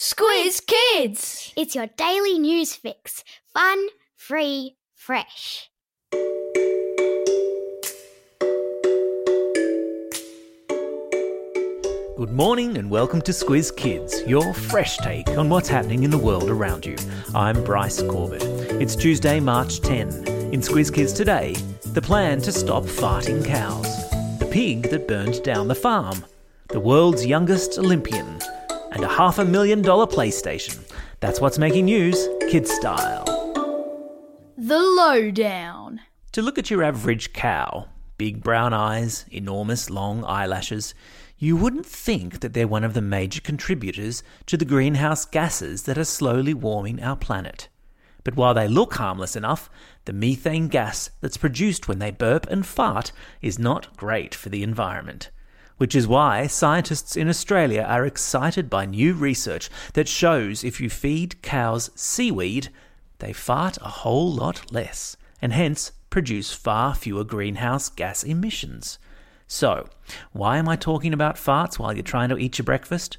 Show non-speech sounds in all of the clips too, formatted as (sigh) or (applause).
Squiz Kids! It's your daily news fix. Fun, free, fresh. Good morning and welcome to Squiz Kids, your fresh take on what's happening in the world around you. I'm Bryce Corbett. It's Tuesday, March 10. In Squiz Kids today, the plan to stop farting cows, the pig that burned down the farm, the world's youngest Olympian, and a half a million dollar PlayStation. That's what's making news, kid style. The Lowdown. To look at your average cow, big brown eyes, enormous long eyelashes, you wouldn't think that they're one of the major contributors to the greenhouse gases that are slowly warming our planet. But while they look harmless enough, the methane gas that's produced when they burp and fart is not great for the environment. Which is why scientists in Australia are excited by new research that shows if you feed cows seaweed, they fart a whole lot less, and hence produce far fewer greenhouse gas emissions. So, why am I talking about farts while you're trying to eat your breakfast?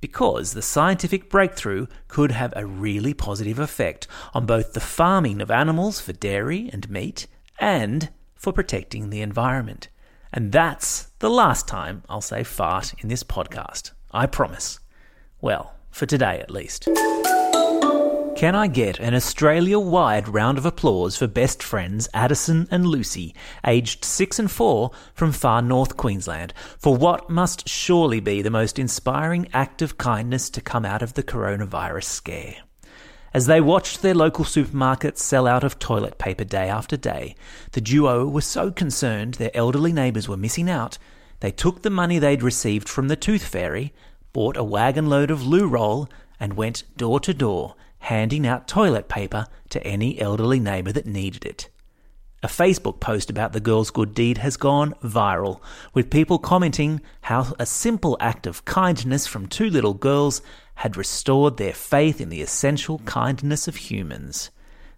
Because the scientific breakthrough could have a really positive effect on both the farming of animals for dairy and meat and for protecting the environment. And that's the last time I'll say fart in this podcast. I promise. Well, for today at least. Can I get an Australia wide round of applause for best friends Addison and Lucy, aged 6 and 4 from far north Queensland, for what must surely be the most inspiring act of kindness to come out of the coronavirus scare? As they watched their local supermarket sell out of toilet paper day after day, the duo were so concerned their elderly neighbours were missing out, they took the money they'd received from the tooth fairy, bought a wagon load of loo roll, and went door to door handing out toilet paper to any elderly neighbour that needed it. A Facebook post about the girl's good deed has gone viral, with people commenting how a simple act of kindness from two little girls had restored their faith in the essential kindness of humans.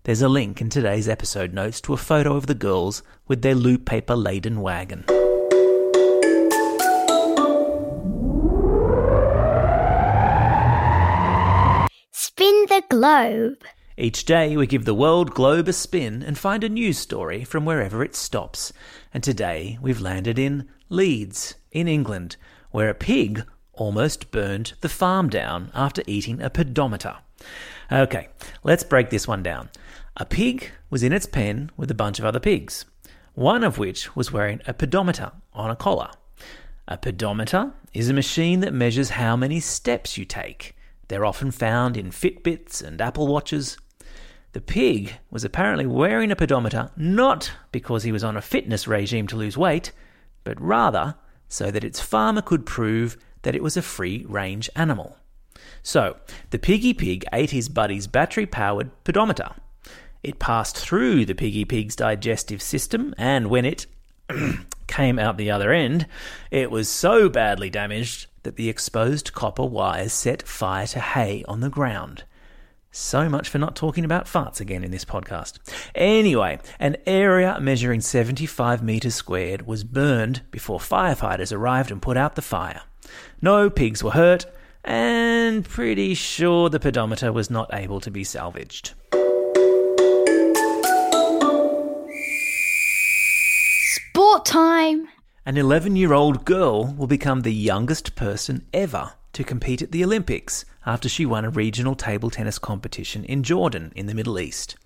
There's a link in today's episode notes to a photo of the girls with their loo paper laden wagon. Spin the globe. Each day we give the world globe a spin and find a news story from wherever it stops. And today we've landed in Leeds, in England, where a pig almost burned the farm down after eating a pedometer. Okay, let's break this one down. A pig was in its pen with a bunch of other pigs, one of which was wearing a pedometer on a collar. A pedometer is a machine that measures how many steps you take. They're often found in Fitbits and Apple Watches. The pig was apparently wearing a pedometer not because he was on a fitness regime to lose weight, but rather so that its farmer could prove that it was a free range animal. So, the piggy pig ate his buddy's battery powered pedometer. It passed through the piggy pig's digestive system, and when it (clears throat) came out the other end, it was so badly damaged that the exposed copper wires set fire to hay on the ground. So much for not talking about farts again in this podcast. Anyway, an area measuring 75 metres squared was burned before firefighters arrived and put out the fire. No pigs were hurt, and pretty sure the pedometer was not able to be salvaged. Sport time. An 11 year old girl will become the youngest person ever to compete at the Olympics after she won a regional table tennis competition in Jordan in the Middle East.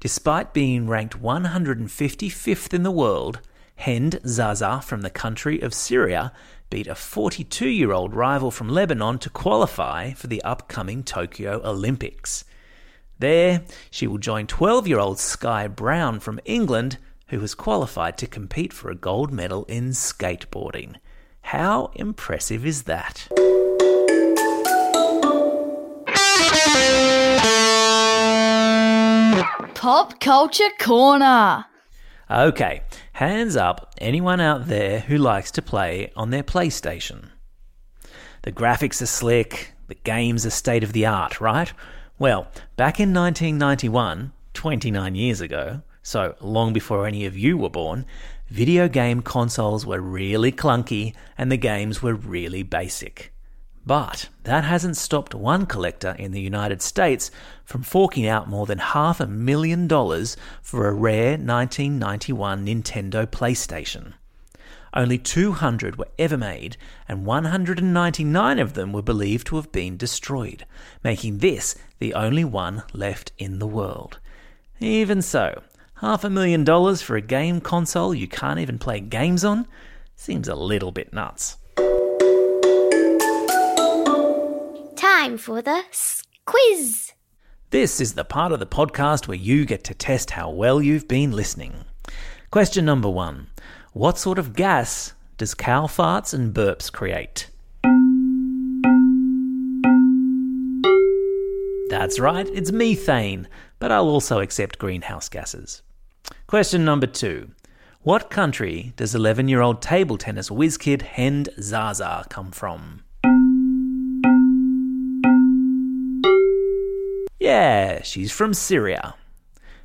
Despite being ranked 155th in the world, Hend Zaza from the country of Syria beat a 42 year old rival from Lebanon to qualify for the upcoming Tokyo Olympics. There, she will join 12 year old Sky Brown from England, who has qualified to compete for a gold medal in skateboarding. How impressive is that? Pop Culture Corner. Okay, hands up anyone out there who likes to play on their PlayStation. The graphics are slick, the games are state of the art, right? Well, back in 1991, 29 years ago, so long before any of you were born, video game consoles were really clunky and the games were really basic. But that hasn't stopped one collector in the United States from forking out more than half a million dollars for a rare 1991 Nintendo PlayStation. Only 200 were ever made, and 199 of them were believed to have been destroyed, making this the only one left in the world. Even so, half a million dollars for a game console you can't even play games on seems a little bit nuts. Time for the quiz. This is the part of the podcast where you get to test how well you've been listening. Question number one What sort of gas does cow farts and burps create? That's right, it's methane, but I'll also accept greenhouse gases. Question number two What country does 11 year old table tennis whiz kid Hend Zaza come from? Yeah, she's from Syria.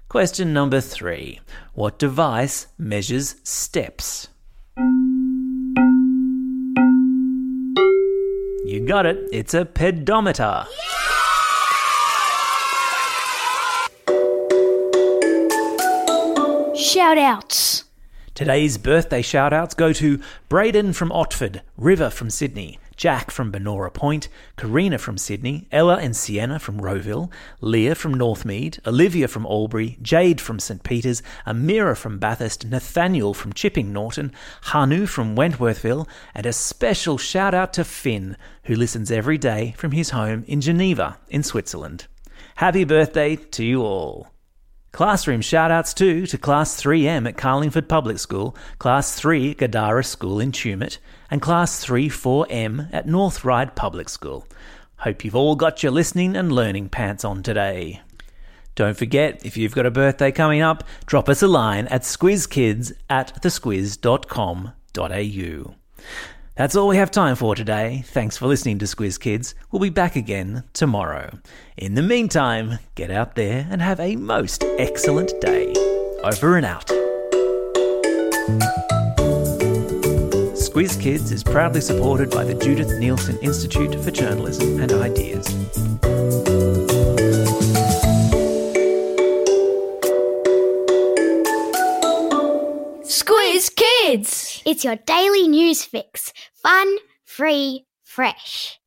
Question number three What device measures steps? You got it, it's a pedometer. Shout outs. Today's birthday shout-outs go to Braden from Otford, River from Sydney, Jack from Banora Point, Karina from Sydney, Ella and Sienna from Rowville, Leah from Northmead, Olivia from Albury, Jade from St Peters, Amira from Bathurst, Nathaniel from Chipping Norton, Hanu from Wentworthville, and a special shout out to Finn, who listens every day from his home in Geneva, in Switzerland. Happy birthday to you all. Classroom shoutouts too to Class 3M at Carlingford Public School, Class 3 Gadara School in Tumut, and Class 3 4M at North Ryde Public School. Hope you've all got your listening and learning pants on today. Don't forget, if you've got a birthday coming up, drop us a line at squizkids at thesquiz.com.au. That's all we have time for today. Thanks for listening to Squiz Kids. We'll be back again tomorrow. In the meantime, get out there and have a most excellent day. Over and out. Squiz Kids is proudly supported by the Judith Neilson Institute for Journalism and Ideas. Your daily news fix. Fun, free, fresh.